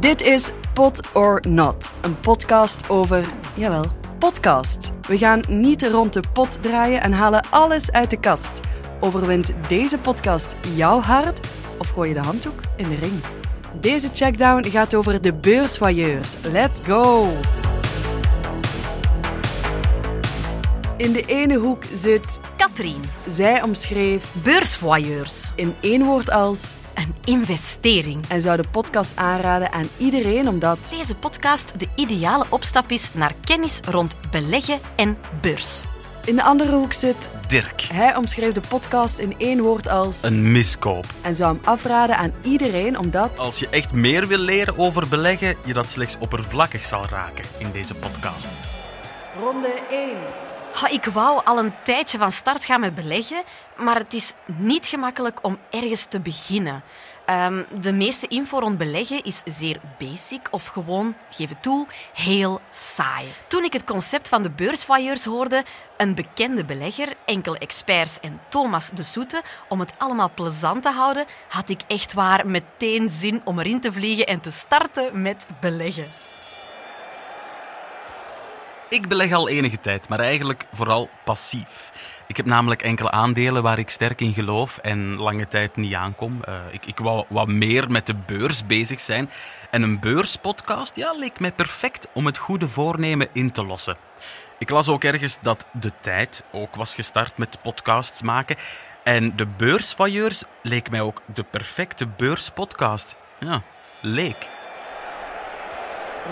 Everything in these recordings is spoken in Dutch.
Dit is Pot or Not, een podcast over, jawel, podcast. We gaan niet rond de pot draaien en halen alles uit de kast. Overwint deze podcast jouw hart of gooi je de handdoek in de ring? Deze checkdown gaat over de beursvoyeurs. Let's go! In de ene hoek zit Katrien, zij omschreef beursvoyeurs, in één woord als investering. en zou de podcast aanraden aan iedereen omdat Deze podcast de ideale opstap is naar kennis rond beleggen en beurs. in de andere hoek zit Dirk. hij omschreef de podcast in één woord als Een miskoop. en zou hem afraden aan iedereen omdat Als je echt meer wil leren over beleggen, je dat slechts oppervlakkig zal raken in deze podcast. ronde 1 Ik wou al een tijdje van start gaan met beleggen, maar het is niet gemakkelijk om ergens te beginnen. Ehm, de meeste info rond beleggen is zeer basic of gewoon, geef het toe, heel saai. Toen ik het concept van de beursvoyeurs hoorde, een bekende belegger, enkele experts en Thomas de Soete, om het allemaal plezant te houden, had ik echt waar meteen zin om erin te vliegen en te starten met beleggen. Ik beleg al enige tijd, maar eigenlijk vooral passief. Ik heb namelijk enkele aandelen waar ik sterk in geloof en lange tijd niet aankom. Eh, ik, ik wou wat meer met de beurs bezig zijn. En een beurspodcast ja, leek mij perfect om het goede voornemen in te lossen. Ik las ook ergens dat De Tijd ook was gestart met podcasts maken. En de beursvailleurs leek mij ook de perfecte beurspodcast. Ja, leek.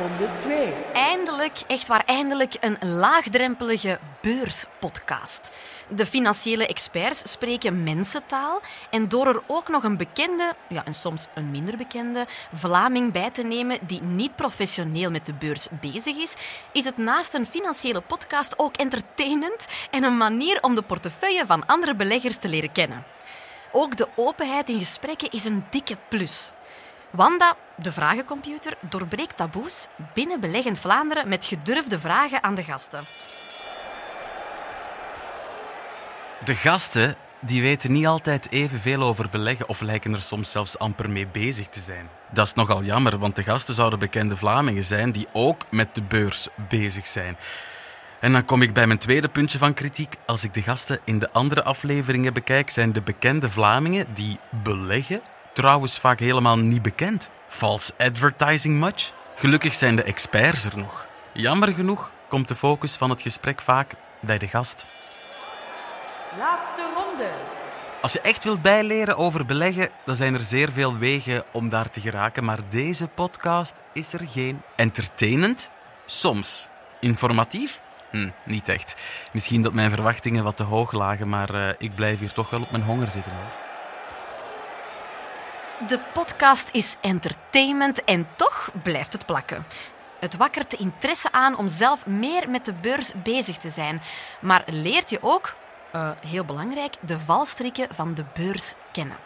Ronde 2 Eindelijk, echt waar, eindelijk een laagdrempelige beurspodcast. De financiële experts spreken mensentaal en door er ook nog een bekende, ja, en soms een minder bekende, Vlaming bij te nemen die niet professioneel met de beurs bezig is, is het naast een financiële podcast ook entertainment en een manier om de portefeuille van andere beleggers te leren kennen. Ook de openheid in gesprekken is een dikke plus. Wanda, de vragencomputer, doorbreekt taboes binnen beleggend Vlaanderen met gedurfde vragen aan de gasten. De gasten die weten niet altijd evenveel over beleggen of lijken er soms zelfs amper mee bezig te zijn. Dat is nogal jammer, want de gasten zouden bekende Vlamingen zijn die ook met de beurs bezig zijn. En dan kom ik bij mijn tweede puntje van kritiek. Als ik de gasten in de andere afleveringen bekijk, zijn de bekende Vlamingen die beleggen trouwens vaak helemaal niet bekend. False advertising much? Gelukkig zijn de experts er nog. Jammer genoeg komt de focus van het gesprek vaak bij de gast. laatste ronde Als je echt wilt bijleren over beleggen, dan zijn er zeer veel wegen om daar te geraken. Maar deze podcast is er geen. Entertainend? Soms. Informatief? Hm, niet echt. Misschien dat mijn verwachtingen wat te hoog lagen, maar eh, ik blijf hier toch wel op mijn honger zitten hoor. De podcast is entertainment en toch blijft het plakken. Het wakkert de interesse aan om zelf meer met de beurs bezig te zijn. Maar leert je ook, eh, heel belangrijk, de valstrikken van de beurs kennen.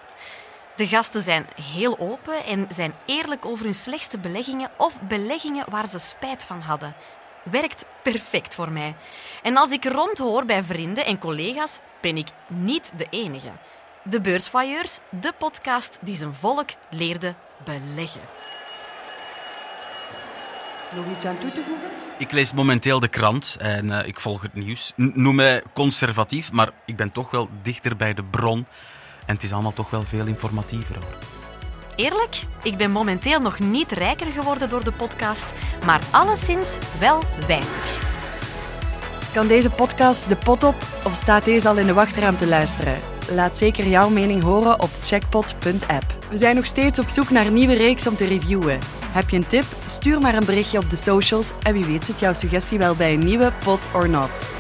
De gasten zijn heel open en zijn eerlijk over hun slechtste beleggingen of beleggingen waar ze spijt van hadden. Werkt perfect voor mij. En als ik rondhoor bij vrienden en collega's, ben ik niet de enige. De Beursvoyeurs, de podcast die zijn volk leerde beleggen. nog iets aan toe te voegen Ik lees momenteel de krant en eh, ik volg het nieuws. N- noem mij conservatief, maar ik ben toch wel dichter bij de bron. En het is allemaal toch wel veel informatiever hoor. Eerlijk, ik ben momenteel nog niet rijker geworden door de podcast, maar alleszins wel wijzer. Kan deze podcast de pot op of staat deze al in de wachtruim te luisteren? Laat zeker jouw mening horen op checkpot.app. We zijn nog steeds op zoek naar een nieuwe reeks om te reviewen. Heb je een tip? Stuur maar een berichtje op de socials en wie weet zit jouw suggestie wel bij een nieuwe Pot or Not.